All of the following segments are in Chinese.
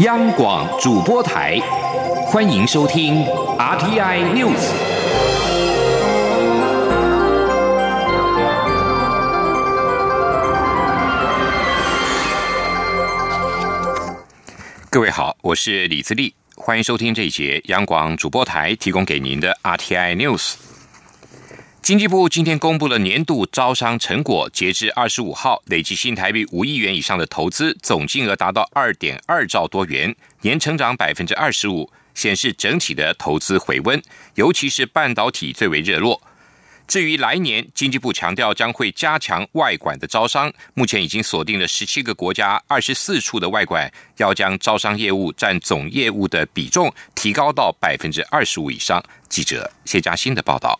央广主播台，欢迎收听 RTI News。各位好，我是李自立，欢迎收听这一节央广主播台提供给您的 RTI News。经济部今天公布了年度招商成果，截至二十五号，累计新台币五亿元以上的投资总金额达到二点二兆多元，年成长百分之二十五，显示整体的投资回温，尤其是半导体最为热络。至于来年，经济部强调将会加强外管的招商，目前已经锁定了十七个国家二十四处的外管，要将招商业务占总业务的比重提高到百分之二十五以上。记者谢嘉欣的报道。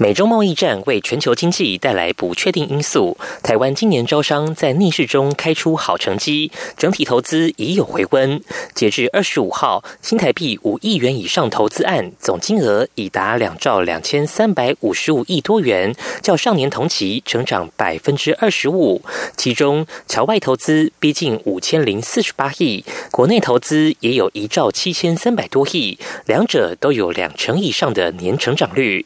美中贸易战为全球经济带来不确定因素，台湾今年招商在逆势中开出好成绩，整体投资已有回温。截至二十五号，新台币五亿元以上投资案总金额已达两兆两千三百五十五亿多元，较上年同期成长百分之二十五。其中，侨外投资逼近五千零四十八亿，国内投资也有一兆七千三百多亿，两者都有两成以上的年成长率。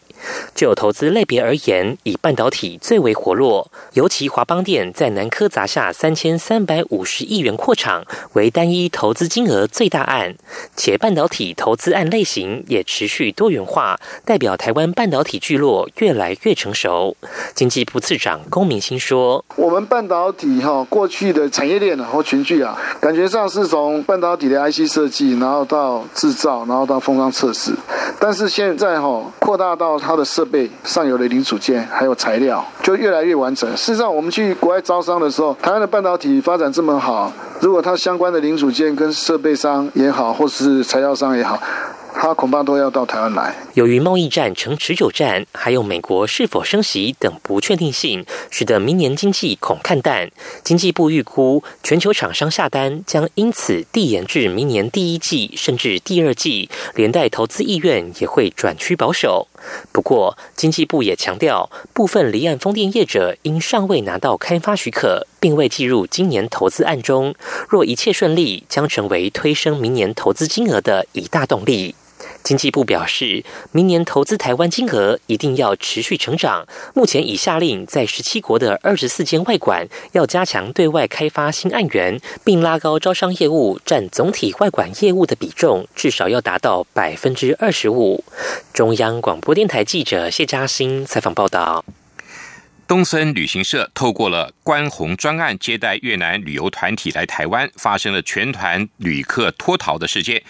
就投投资类别而言，以半导体最为活络，尤其华邦电在南科砸下三千三百五十亿元扩厂，为单一投资金额最大案，且半导体投资案类型也持续多元化，代表台湾半导体聚落越来越成熟。经济部次长龚明鑫说：“我们半导体哈过去的产业链和群聚啊，感觉上是从半导体的 IC 设计，然后到制造，然后到封装测试，但是现在哈扩大到。”它的设备上游的零组件还有材料就越来越完整。事实上，我们去国外招商的时候，台湾的半导体发展这么好，如果它相关的零组件跟设备商也好，或是材料商也好。它恐怕都要到台湾来。由于贸易战成持久战，还有美国是否升息等不确定性，使得明年经济恐看淡。经济部预估，全球厂商下单将因此递延至明年第一季甚至第二季，连带投资意愿也会转趋保守。不过，经济部也强调，部分离岸风电业者因尚未拿到开发许可，并未计入今年投资案中。若一切顺利，将成为推升明年投资金额的一大动力。经济部表示，明年投资台湾金额一定要持续成长。目前已下令在十七国的二十四间外馆要加强对外开发新案源，并拉高招商业务占总体外管业务的比重，至少要达到百分之二十五。中央广播电台记者谢嘉欣采访报道。东森旅行社透过了关红专案接待越南旅游团体来台湾，发生了全团旅客脱逃的事件。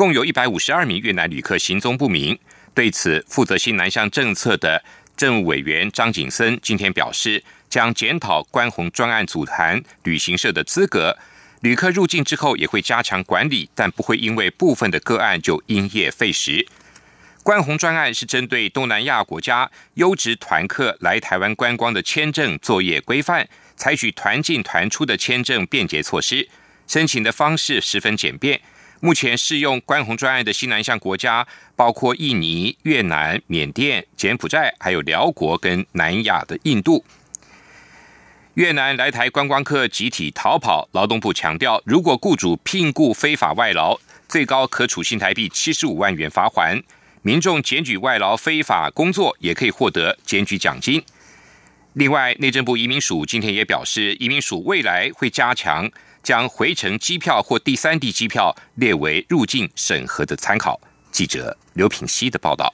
共有一百五十二名越南旅客行踪不明。对此，负责新南向政策的政务委员张景森今天表示，将检讨关宏专案组团旅行社的资格。旅客入境之后也会加强管理，但不会因为部分的个案就因业废食。关宏专案是针对东南亚国家优质团客来台湾观光的签证作业规范，采取团进团出的签证便捷措施，申请的方式十分简便。目前适用关红专案的西南向国家包括印尼、越南、缅甸、柬埔寨，还有辽国跟南亚的印度。越南来台观光客集体逃跑，劳动部强调，如果雇主聘雇非法外劳，最高可处新台币七十五万元罚款。民众检举外劳非法工作，也可以获得检举奖金。另外，内政部移民署今天也表示，移民署未来会加强。将回程机票或第三地机票列为入境审核的参考。记者刘品希的报道。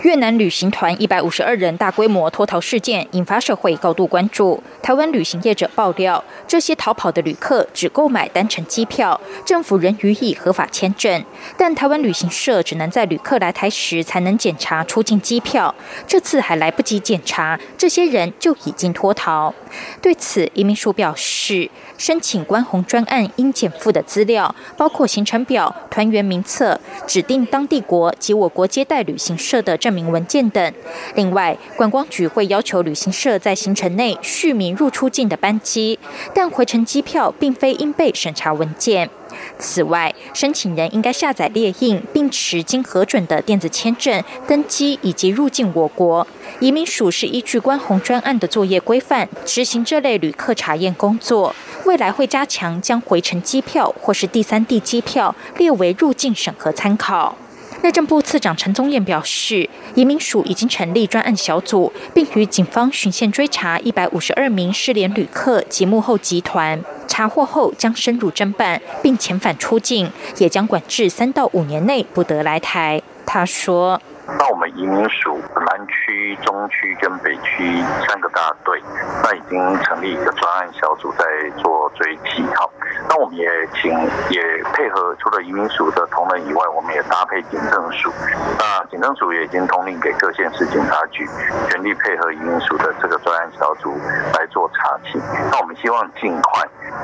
越南旅行团一百五十二人大规模脱逃事件引发社会高度关注。台湾旅行业者爆料，这些逃跑的旅客只购买单程机票，政府仍予以合法签证，但台湾旅行社只能在旅客来台时才能检查出境机票。这次还来不及检查，这些人就已经脱逃。对此，移民署表示。申请关红专案应减负的资料，包括行程表、团员名册、指定当地国及我国接待旅行社的证明文件等。另外，观光局会要求旅行社在行程内续名入出境的班机，但回程机票并非应被审查文件。此外，申请人应该下载列印并持经核准的电子签证登机以及入境我国。移民署是依据关红专案的作业规范执行这类旅客查验工作。未来会加强将回程机票或是第三地机票列为入境审核参考。内政部次长陈宗彦表示，移民署已经成立专案小组，并与警方巡线追查一百五十二名失联旅客及幕后集团，查获后将深入侦办，并遣返出境，也将管制三到五年内不得来台。他说。那我们移民署南区、中区跟北区三个大队，那已经成立一个专案小组在做追缉。好，那我们也请也配合，除了移民署的同仁以外，我们也搭配警政署。那警政署也已经通令给各县市警察局，全力配合移民署的这个专案小组来做查缉。那我们希望尽快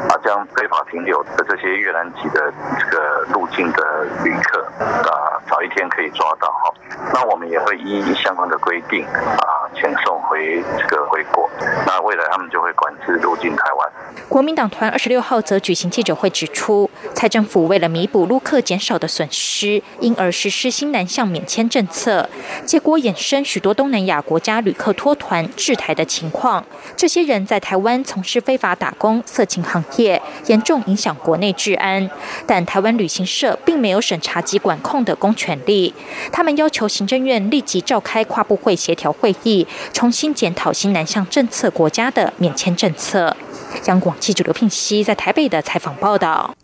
啊，将非法停留的这些越南籍的这个入境的旅客啊，早一天可以抓到哈。那我们也会依相关的规定啊，遣送回这个回国。那未来他们就会管制入境台湾。国民党团二十六号则举行记者会，指出蔡政府为了弥补陆客减少的损失，因而实施新南向免签政策，结果衍生许多东南亚国家旅客脱团制台的情况。这些人在台湾从事非法打工、色情行业，严重影响国内治安。但台湾旅行社并没有审查及管控的公权力，他们要求行政院立即召开跨部会协调会议，重新检讨新南向政策国家的免签政策。央广记者刘聘熙在台北的采访报道：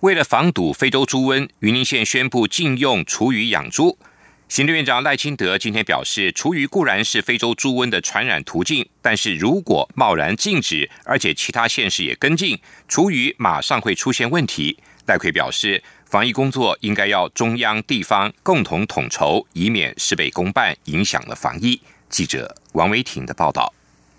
为了防堵非洲猪瘟，云林县宣布禁用厨余养猪。行政院长赖清德今天表示，厨余固然是非洲猪瘟的传染途径，但是如果贸然禁止，而且其他县市也跟进，厨余马上会出现问题。赖奎表示，防疫工作应该要中央地方共同统筹，以免事倍功半，影响了防疫。记者王维挺的报道。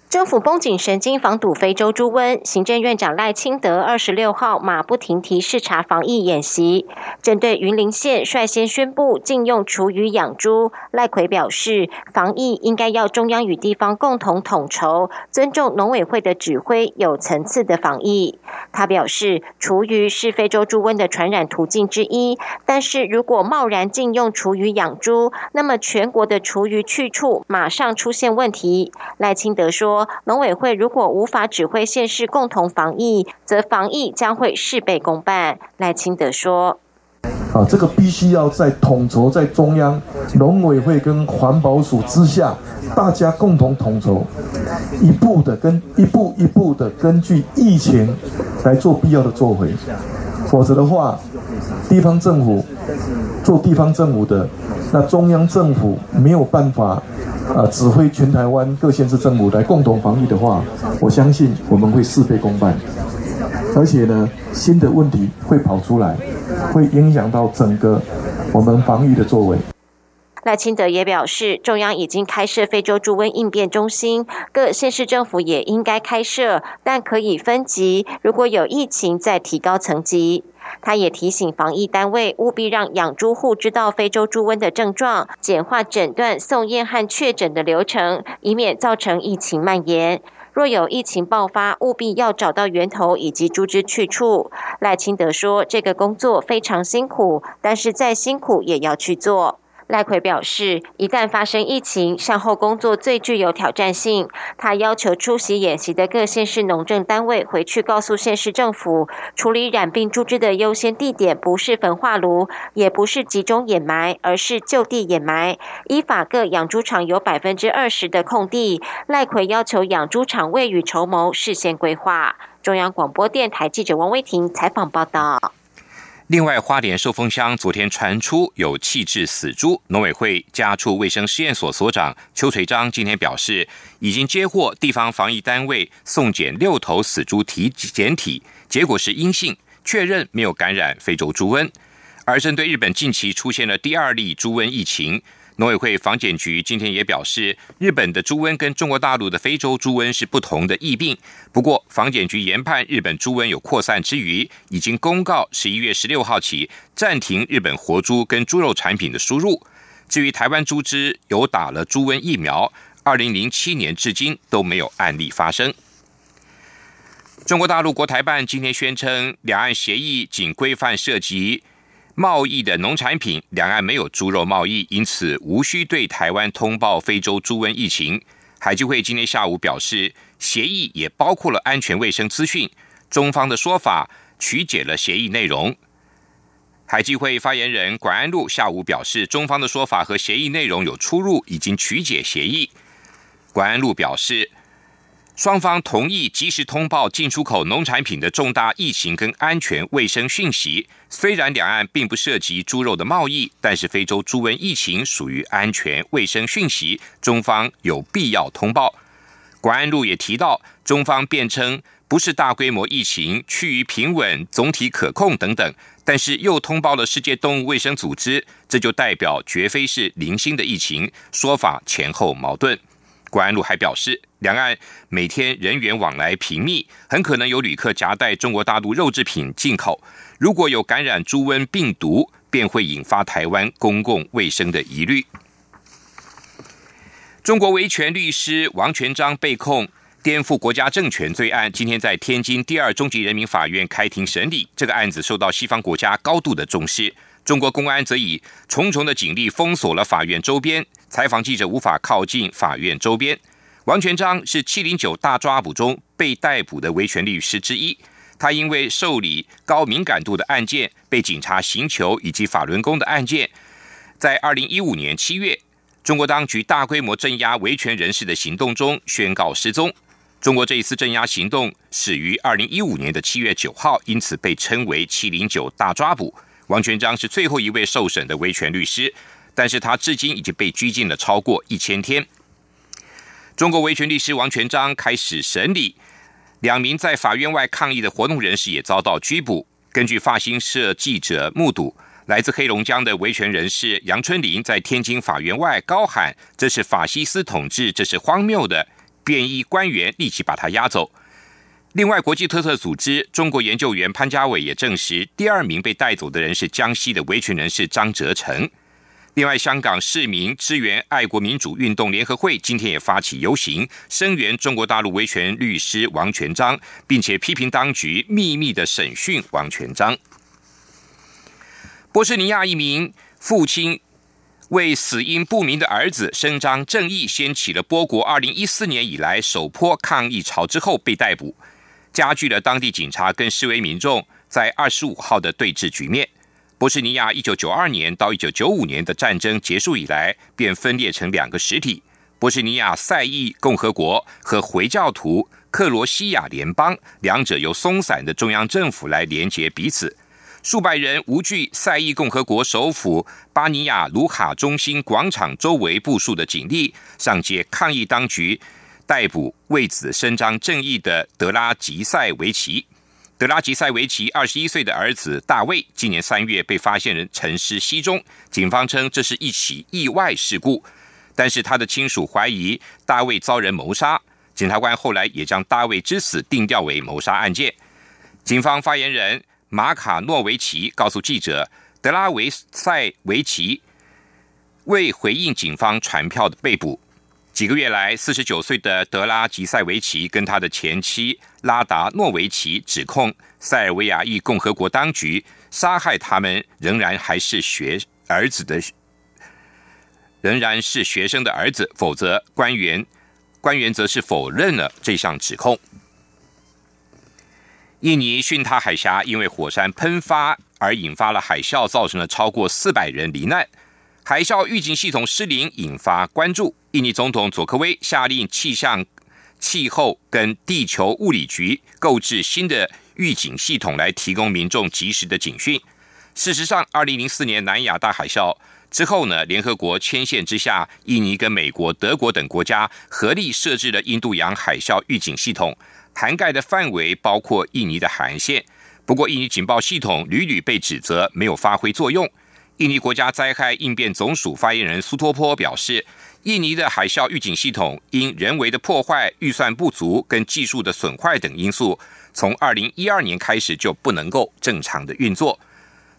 政府绷紧神经防堵非洲猪瘟，行政院长赖清德二十六号马不停蹄视察防疫演习，针对云林县率先宣布禁用厨余养猪，赖奎表示，防疫应该要中央与地方共同统筹，尊重农委会的指挥，有层次的防疫。他表示，厨余是非洲猪瘟的传染途径之一，但是如果贸然禁用厨余养猪，那么全国的厨余去处马上出现问题。赖清德说。农委会如果无法指挥县市共同防疫，则防疫将会事倍功半。赖清德说：“啊，这个必须要在统筹在中央农委会跟环保署之下，大家共同统筹，一步的跟一步一步的根据疫情来做必要的作为，否则的话，地方政府做地方政府的，那中央政府没有办法。”啊！指挥全台湾各县市政府来共同防御的话，我相信我们会事倍功半，而且呢，新的问题会跑出来，会影响到整个我们防御的作为。赖清德也表示，中央已经开设非洲猪瘟应变中心，各县市政府也应该开设，但可以分级，如果有疫情再提高层级。他也提醒防疫单位务必让养猪户知道非洲猪瘟的症状，简化诊断、送验和确诊的流程，以免造成疫情蔓延。若有疫情爆发，务必要找到源头以及猪只去处。赖清德说：“这个工作非常辛苦，但是再辛苦也要去做。”赖奎表示，一旦发生疫情，善后工作最具有挑战性。他要求出席演习的各县市农政单位回去告诉县市政府，处理染病猪只的优先地点不是焚化炉，也不是集中掩埋，而是就地掩埋。依法各养猪场有百分之二十的空地，赖奎要求养猪场未雨绸缪，事先规划。中央广播电台记者王威婷采访报道。另外，花莲寿丰乡昨天传出有弃置死猪，农委会家畜卫生试验所所长邱垂章今天表示，已经接获地方防疫单位送检六头死猪体检体，结果是阴性，确认没有感染非洲猪瘟。而针对日本近期出现了第二例猪瘟疫情。农委会防检局今天也表示，日本的猪瘟跟中国大陆的非洲猪瘟是不同的疫病。不过，防检局研判日本猪瘟有扩散之余，已经公告十一月十六号起暂停日本活猪跟猪肉产品的输入。至于台湾猪只有打了猪瘟疫苗，二零零七年至今都没有案例发生。中国大陆国台办今天宣称，两岸协议仅规范涉及。贸易的农产品，两岸没有猪肉贸易，因此无需对台湾通报非洲猪瘟疫情。海基会今天下午表示，协议也包括了安全卫生资讯。中方的说法曲解了协议内容。海基会发言人管安路下午表示，中方的说法和协议内容有出入，已经曲解协议。管安路表示，双方同意及时通报进出口农产品的重大疫情跟安全卫生讯息。虽然两岸并不涉及猪肉的贸易，但是非洲猪瘟疫情属于安全卫生讯息，中方有必要通报。管安路也提到，中方辩称不是大规模疫情，趋于平稳，总体可控等等。但是又通报了世界动物卫生组织，这就代表绝非是零星的疫情，说法前后矛盾。国安路还表示，两岸每天人员往来频密，很可能有旅客夹带中国大陆肉制品进口，如果有感染猪瘟病毒，便会引发台湾公共卫生的疑虑。中国维权律师王全章被控。颠覆国家政权罪案，今天在天津第二中级人民法院开庭审理。这个案子受到西方国家高度的重视，中国公安则以重重的警力封锁了法院周边，采访记者无法靠近法院周边。王全章是七零九大抓捕中被逮捕的维权律师之一，他因为受理高敏感度的案件，被警察刑求以及法轮功的案件，在二零一五年七月，中国当局大规模镇压维权人士的行动中宣告失踪。中国这一次镇压行动始于二零一五年的七月九号，因此被称为“七零九大抓捕”。王全章是最后一位受审的维权律师，但是他至今已经被拘禁了超过一千天。中国维权律师王全章开始审理，两名在法院外抗议的活动人士也遭到拘捕。根据法新社记者目睹，来自黑龙江的维权人士杨春林在天津法院外高喊：“这是法西斯统治，这是荒谬的。”便衣官员立即把他押走。另外，国际特色组织中国研究员潘家伟也证实，第二名被带走的人是江西的维权人士张哲成。另外，香港市民支援爱国民主运动联合会今天也发起游行，声援中国大陆维权律师王全章，并且批评当局秘密的审讯王全章。波士尼亚一名父亲。为死因不明的儿子伸张正义，掀起了波国二零一四年以来首波抗议潮之后被逮捕，加剧了当地警察跟示威民众在二十五号的对峙局面。波士尼亚一九九二年到一九九五年的战争结束以来，便分裂成两个实体：波士尼亚赛义共和国和回教徒克罗西亚联邦，两者由松散的中央政府来连接彼此。数百人无惧塞义共和国首府巴尼亚卢卡中心广场周围部署的警力，上街抗议当局逮捕为子伸张正义的德拉吉塞维奇。德拉吉塞维奇二十一岁的儿子大卫，今年三月被发现人沉尸溪中，警方称这是一起意外事故，但是他的亲属怀疑大卫遭人谋杀。检察官后来也将大卫之死定调为谋杀案件。警方发言人。马卡诺维奇告诉记者：“德拉维塞维奇为回应警方传票的被捕。几个月来，四十九岁的德拉吉塞维奇跟他的前妻拉达诺维奇指控塞尔维亚裔共和国当局杀害他们仍然还是学儿子的，仍然是学生的儿子。否则，官员官员则是否认了这项指控。”印尼巽他海峡因为火山喷发而引发了海啸，造成了超过四百人罹难。海啸预警系统失灵，引发关注。印尼总统佐科威下令气象、气候跟地球物理局购置新的预警系统，来提供民众及时的警讯。事实上，二零零四年南亚大海啸之后呢，联合国牵线之下，印尼跟美国、德国等国家合力设置了印度洋海啸预警系统。涵盖的范围包括印尼的海岸线，不过印尼警报系统屡屡被指责没有发挥作用。印尼国家灾害应变总署发言人苏托坡表示，印尼的海啸预警系统因人为的破坏、预算不足跟技术的损坏等因素，从二零一二年开始就不能够正常的运作。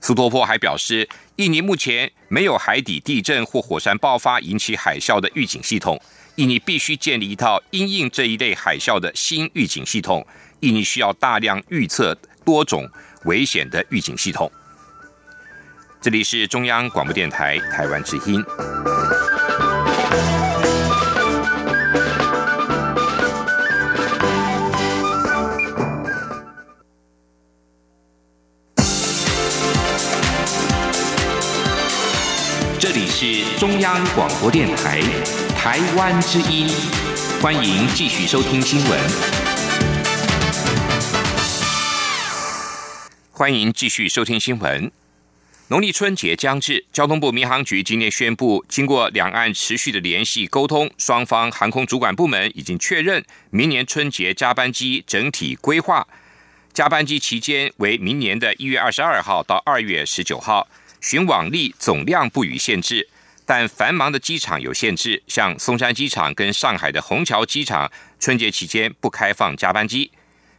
苏托坡还表示，印尼目前没有海底地震或火山爆发引起海啸的预警系统。印尼必须建立一套因应这一类海啸的新预警系统。印尼需要大量预测多种危险的预警系统。这里是中央广播电台台湾之音。这里是中央广播电台台湾之音欢迎继续收听新闻。欢迎继续收听新闻。农历春节将至，交通部民航局今天宣布，经过两岸持续的联系沟通，双方航空主管部门已经确认，明年春节加班机整体规划，加班机期间为明年的一月二十二号到二月十九号，巡往力总量不予限制，但繁忙的机场有限制，像松山机场跟上海的虹桥机场，春节期间不开放加班机。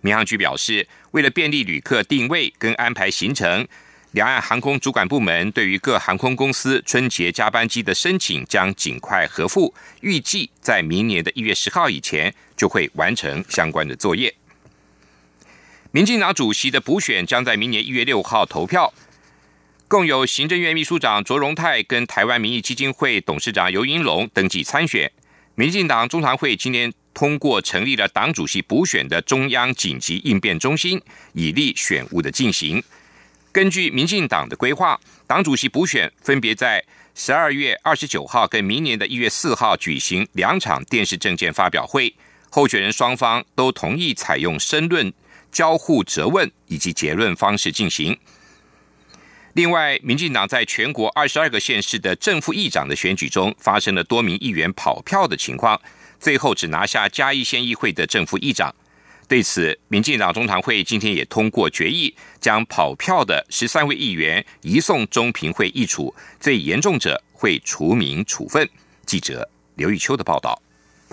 民航局表示，为了便利旅客定位跟安排行程。两岸航空主管部门对于各航空公司春节加班机的申请将尽快核复，预计在明年的一月十号以前就会完成相关的作业。民进党主席的补选将在明年一月六号投票，共有行政院秘书长卓荣泰跟台湾民意基金会董事长尤英龙登记参选。民进党中常会今天通过成立了党主席补选的中央紧急应变中心，以利选务的进行。根据民进党的规划，党主席补选分别在十二月二十九号跟明年的一月四号举行两场电视政见发表会，候选人双方都同意采用申论、交互责问以及结论方式进行。另外，民进党在全国二十二个县市的正副议长的选举中，发生了多名议员跑票的情况，最后只拿下嘉义县议会的正副议长。对此，民进党中常会今天也通过决议，将跑票的十三位议员移送中评会议处，最严重者会除名处分。记者刘玉秋的报道。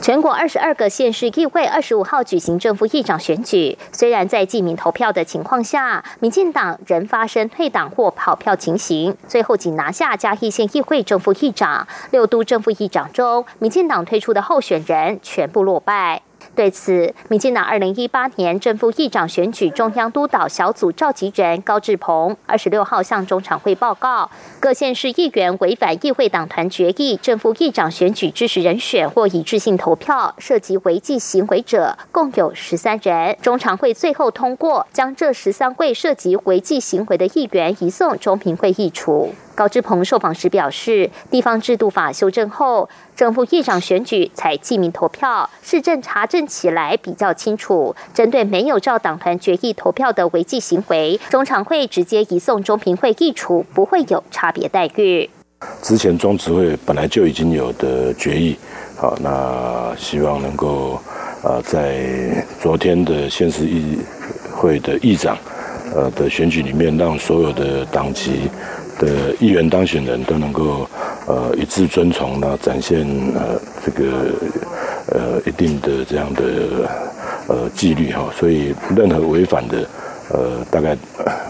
全国二十二个县市议会二十五号举行正副议长选举，虽然在记名投票的情况下，民进党仍发生退党或跑票情形，最后仅拿下嘉义县议会正副议长。六都正副议长中，民进党推出的候选人全部落败。对此，民进党二零一八年正副议长选举中央督导小组召集人高志鹏二十六号向中常会报告，各县市议员违反议会党团决议，正副议长选举支持人选或一致性投票，涉及违纪行为者共有十三人。中常会最后通过，将这十三位涉及违纪行为的议员移送中评会议处。高志鹏受访时表示，地方制度法修正后，政府议长选举才记名投票，市政查证起来比较清楚。针对没有照党团决议投票的违纪行为，中常会直接移送中评会议处，不会有差别待遇。之前中执会本来就已经有的决议，好，那希望能够啊，在昨天的县市议会的议长呃的选举里面，让所有的党籍。的议员当选人都能够呃一致遵从，呢展现呃这个呃一定的这样的呃纪律哈，所以任何违反的呃大概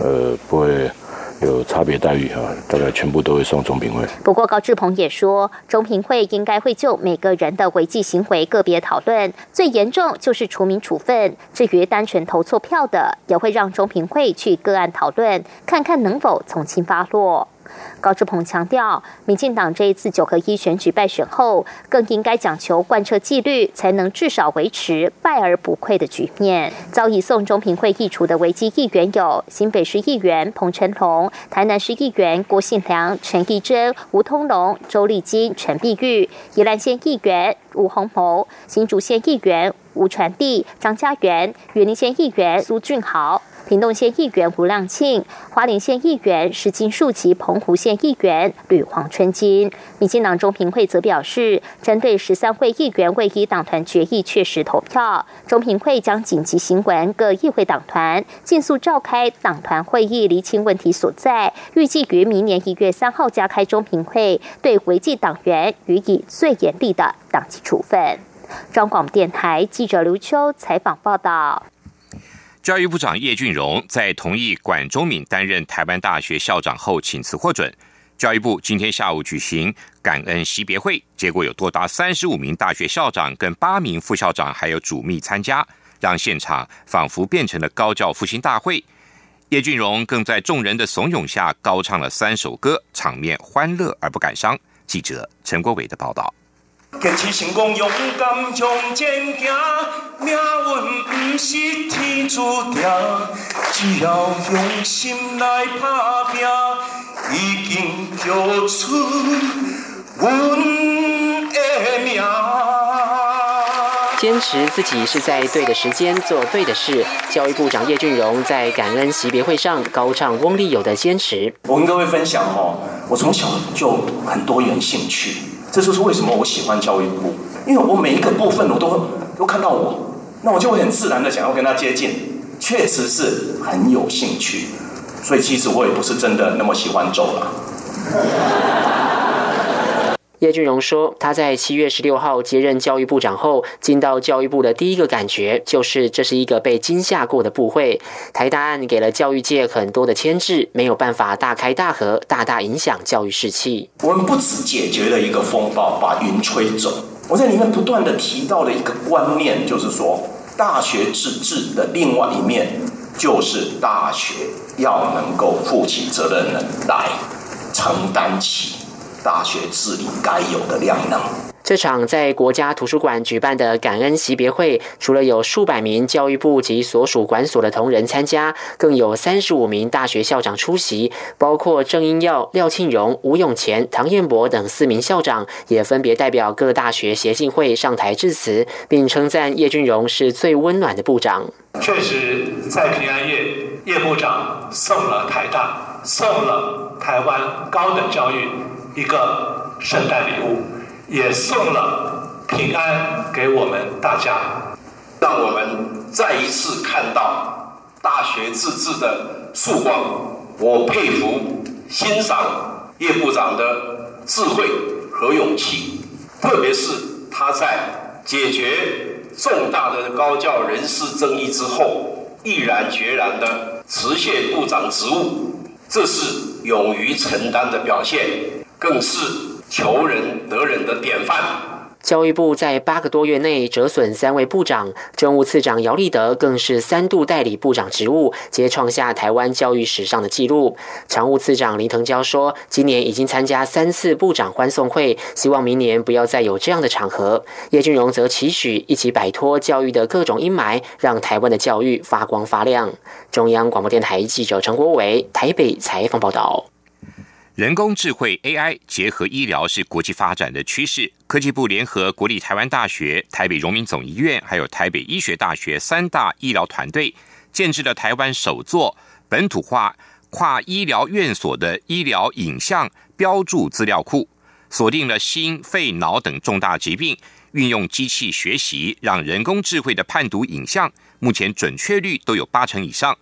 呃不会。有差别待遇啊，大概全部都会送中评会。不过高志鹏也说，中评会应该会就每个人的违纪行为个别讨论，最严重就是除名处分。至于单纯投错票的，也会让中评会去个案讨论，看看能否从轻发落。高志鹏强调，民进党这一次九合一选举败选后，更应该讲求贯彻纪律，才能至少维持败而不溃的局面。遭以送中评会议除的危机议员有新北市议员彭成龙、台南市议员郭信良、陈义珍、吴通龙、周丽金、陈碧玉、宜兰县议员吴宏谋、新竹县议员吴传递、张家元、云林县议员苏俊豪。屏东县议员吴亮庆、花莲县议员石金树及澎湖县议员吕黄春金，民进党中评会则表示，针对十三位议员未依党团决议确实投票，中评会将紧急行文各议会党团，尽速召开党团会议，厘清问题所在，预计于明年一月三号加开中评会，对违纪党员予以最严厉的党纪处分。中广电台记者刘秋采访报道。教育部长叶俊荣在同意管中敏担任台湾大学校长后请辞获准。教育部今天下午举行感恩惜别会，结果有多达三十五名大学校长跟八名副校长还有主秘参加，让现场仿佛变成了高教复兴大会。叶俊荣更在众人的怂恿下高唱了三首歌，场面欢乐而不感伤。记者陈国伟的报道。坚持成功，勇敢向前行，命运不是天注定，只要用心来打拼，已经叫出阮的名。坚持自己是在对的时间做对的事。教育部长叶俊荣在感恩席别会上高唱翁立友的坚持。我跟各位分享哦，我从小就很多元兴趣，这就是为什么我喜欢教育部，因为我每一个部分我都都看到我，那我就会很自然的想要跟他接近，确实是很有兴趣。所以其实我也不是真的那么喜欢走了。叶俊荣说：“他在七月十六号接任教育部长后，进到教育部的第一个感觉就是，这是一个被惊吓过的部会。台大案给了教育界很多的牵制，没有办法大开大合，大大影响教育士气。我们不止解决了一个风暴，把云吹走。我在里面不断的提到了一个观念，就是说，大学自治的另外一面，就是大学要能够负起责任来承担起。”大学治理该有的量能。这场在国家图书馆举办的感恩惜别会，除了有数百名教育部及所属管所的同仁参加，更有三十五名大学校长出席，包括郑英耀、廖庆荣、吴永乾、唐彦博等四名校长，也分别代表各大学协进会上台致辞，并称赞叶俊荣是最温暖的部长。确实，在平安夜，叶部长送了台大，送了台湾高等教育。一个圣诞礼物，也送了平安给我们大家，让我们再一次看到大学自治的曙光。我佩服、欣赏叶部长的智慧和勇气，特别是他在解决重大的高教人事争议之后，毅然决然的辞卸部长职务，这是勇于承担的表现。更是求人得人的典范。教育部在八个多月内折损三位部长，政务次长姚立德更是三度代理部长职务，皆创下台湾教育史上的纪录。常务次长林腾蛟说，今年已经参加三次部长欢送会，希望明年不要再有这样的场合。叶俊荣则期许一起摆脱教育的各种阴霾，让台湾的教育发光发亮。中央广播电台记者陈国伟台北采访报道。人工智慧 AI 结合医疗是国际发展的趋势。科技部联合国立台湾大学、台北荣民总医院，还有台北医学大学三大医疗团队，建制了台湾首座本土化跨医疗院所的医疗影像标注资料库，锁定了心、肺、脑等重大疾病，运用机器学习，让人工智慧的判读影像，目前准确率都有八成以上。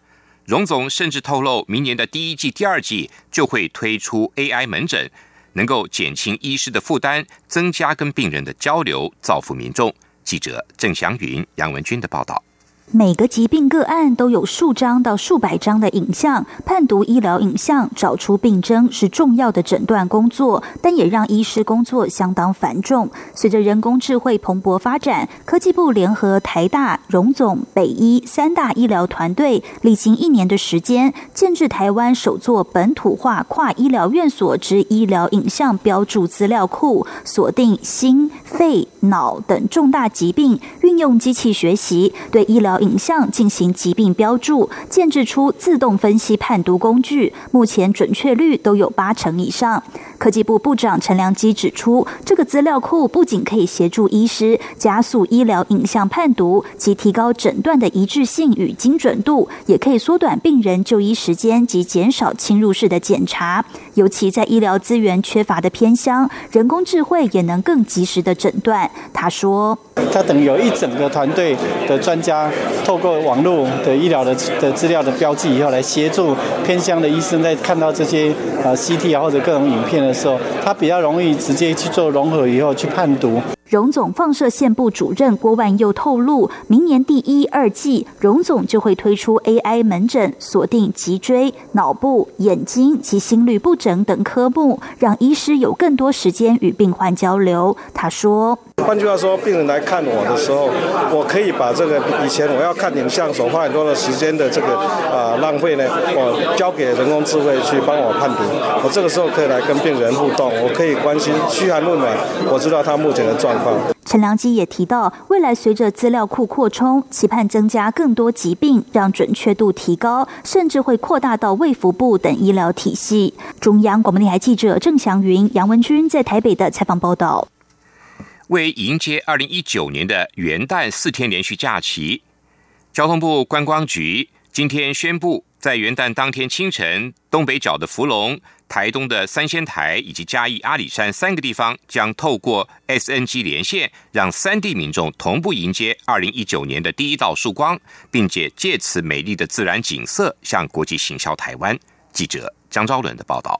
荣总甚至透露，明年的第一季、第二季就会推出 AI 门诊，能够减轻医师的负担，增加跟病人的交流，造福民众。记者郑祥云、杨文军的报道。每个疾病个案都有数张到数百张的影像，判读医疗影像找出病征是重要的诊断工作，但也让医师工作相当繁重。随着人工智慧蓬勃发展，科技部联合台大、荣总、北医三大医疗团队，历经一年的时间，建制台湾首座本土化跨医疗院所之医疗影像标注资料库，锁定心、肺、脑等重大疾病，运用机器学习对医疗。影像进行疾病标注，建制出自动分析判读工具，目前准确率都有八成以上。科技部部长陈良基指出，这个资料库不仅可以协助医师加速医疗影像判读及提高诊断的一致性与精准度，也可以缩短病人就医时间及减少侵入式的检查。尤其在医疗资源缺乏的偏乡，人工智慧也能更及时的诊断。他说：“他等于有一整个团队的专家。”透过网络的医疗的的资料的标记以后，来协助偏乡的医生在看到这些呃 CT 啊或者各种影片的时候，他比较容易直接去做融合以后去判读。荣总放射线部主任郭万佑透露，明年第一、二季，荣总就会推出 AI 门诊，锁定脊椎、脑部、眼睛及心律不整等科目，让医师有更多时间与病患交流。他说：“换句话说，病人来看我的时候，我可以把这个以前我要看影像所花很多的时间的这个啊浪费呢，我交给人工智慧去帮我判读。我这个时候可以来跟病人互动，我可以关心嘘寒问暖，我知道他目前的状况。”陈良基也提到，未来随着资料库扩充，期盼增加更多疾病，让准确度提高，甚至会扩大到卫福部等医疗体系。中央广播电台记者郑祥云、杨文君在台北的采访报道。为迎接二零一九年的元旦四天连续假期，交通部观光局今天宣布，在元旦当天清晨，东北角的福隆、台东的三仙台以及嘉义阿里山三个地方将透过 SNG 连线，让三地民众同步迎接二零一九年的第一道曙光，并且借此美丽的自然景色向国际行销台湾。记者江昭伦的报道。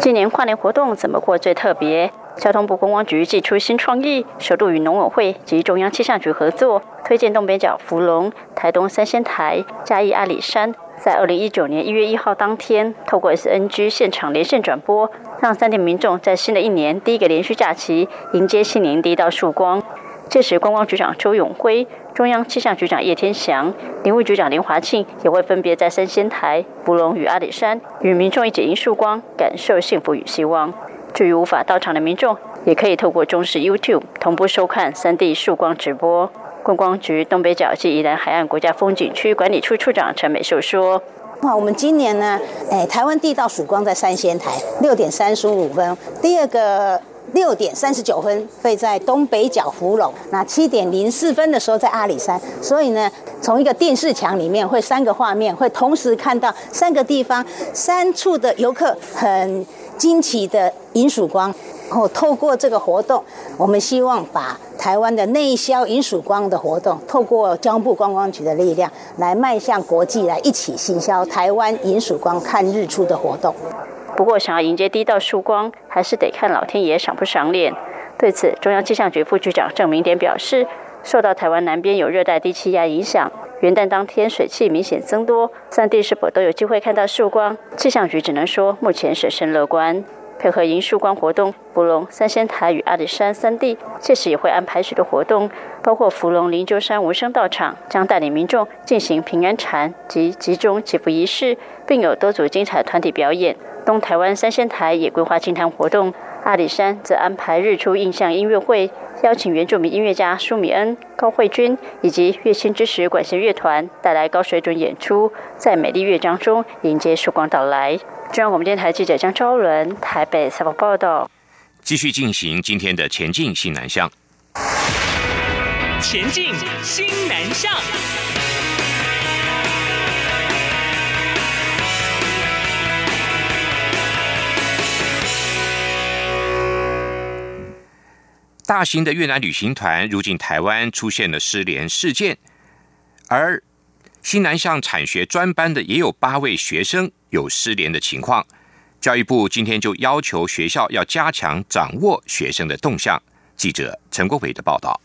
今年跨年活动怎么过最特别？交通部观光局祭出新创意，首度与农委会及中央气象局合作，推荐东北角福隆、台东三仙台、嘉义阿里山，在二零一九年一月一号当天，透过 SNG 现场连线转播，让三地民众在新的一年第一个连续假期迎接新年第一道曙光。届时，观光局长周永辉、中央气象局长叶天祥、林务局长林华庆也会分别在三仙台、福隆与阿里山，与民众一起迎曙光，感受幸福与希望。至于无法到场的民众，也可以透过中视 YouTube 同步收看三 D 曙光直播。观光局东北角及宜兰海岸国家风景区管理处处长陈美秀说：“哇，我们今年呢，哎，台湾地道曙光在三仙台六点三十五分，第二个。”六点三十九分会在东北角福隆，那七点零四分的时候在阿里山，所以呢，从一个电视墙里面会三个画面，会同时看到三个地方三处的游客很惊奇的迎曙光。然后透过这个活动，我们希望把台湾的内销银曙光的活动，透过交部观光局的力量，来迈向国际，来一起行销台湾银曙光看日出的活动。不过，想要迎接第一道曙光，还是得看老天爷赏不赏脸。对此，中央气象局副局长郑明典表示，受到台湾南边有热带低气压影响，元旦当天水汽明显增多，三地是否都有机会看到曙光？气象局只能说目前审慎乐观。配合迎曙光活动，福隆、三仙台与阿里山三地届时也会安排许多活动，包括福隆灵鹫山无声道场将带领民众进行平安禅及集中祈福仪式，并有多组精彩团体表演。东台湾三仙台也规划清谈活动，阿里山则安排日出印象音乐会，邀请原住民音乐家舒米恩、高慧君以及乐清之时管弦乐团带来高水准演出，在美丽乐章中迎接曙光到来。中央广播电台记者张昭伦台北采访报道。继续进行今天的前进新南向。前进新南向。大型的越南旅行团入境台湾，出现了失联事件，而新南向产学专班的也有八位学生有失联的情况。教育部今天就要求学校要加强掌握学生的动向。记者陈国伟的报道。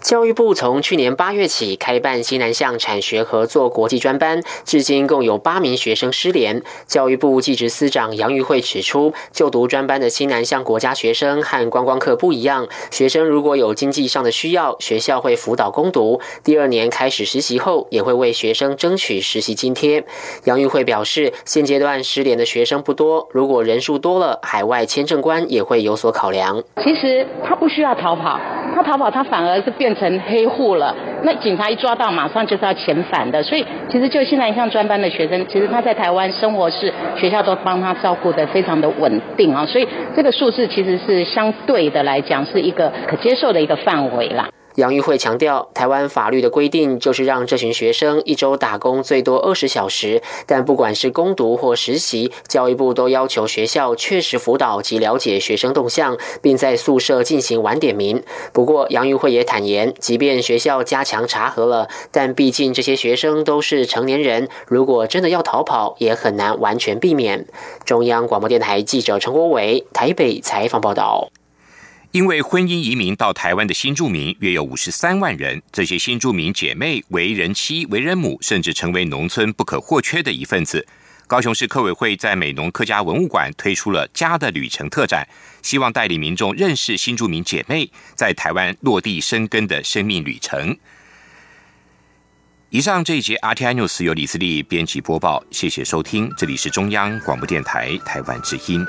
教育部从去年八月起开办西南向产学合作国际专班，至今共有八名学生失联。教育部技职司长杨玉慧指出，就读专班的西南向国家学生和观光客不一样，学生如果有经济上的需要，学校会辅导攻读。第二年开始实习后，也会为学生争取实习津贴。杨玉慧表示，现阶段失联的学生不多，如果人数多了，海外签证官也会有所考量。其实他不需要逃跑，他逃跑他反而是变。变成黑户了，那警察一抓到，马上就是要遣返的。所以，其实就现在像专班的学生，其实他在台湾生活是学校都帮他照顾的非常的稳定啊，所以这个数字其实是相对的来讲是一个可接受的一个范围啦。杨玉慧强调，台湾法律的规定就是让这群学生一周打工最多二十小时，但不管是攻读或实习，教育部都要求学校确实辅导及了解学生动向，并在宿舍进行晚点名。不过，杨玉慧也坦言，即便学校加强查核了，但毕竟这些学生都是成年人，如果真的要逃跑，也很难完全避免。中央广播电台记者陈国伟台北采访报道。因为婚姻移民到台湾的新住民约有五十三万人，这些新住民姐妹为人妻、为人母，甚至成为农村不可或缺的一份子。高雄市客委会在美浓客家文物馆推出了“家的旅程”特展，希望带领民众认识新住民姐妹在台湾落地生根的生命旅程。以上这一节 RTI News 由李自力编辑播报，谢谢收听，这里是中央广播电台台湾之音。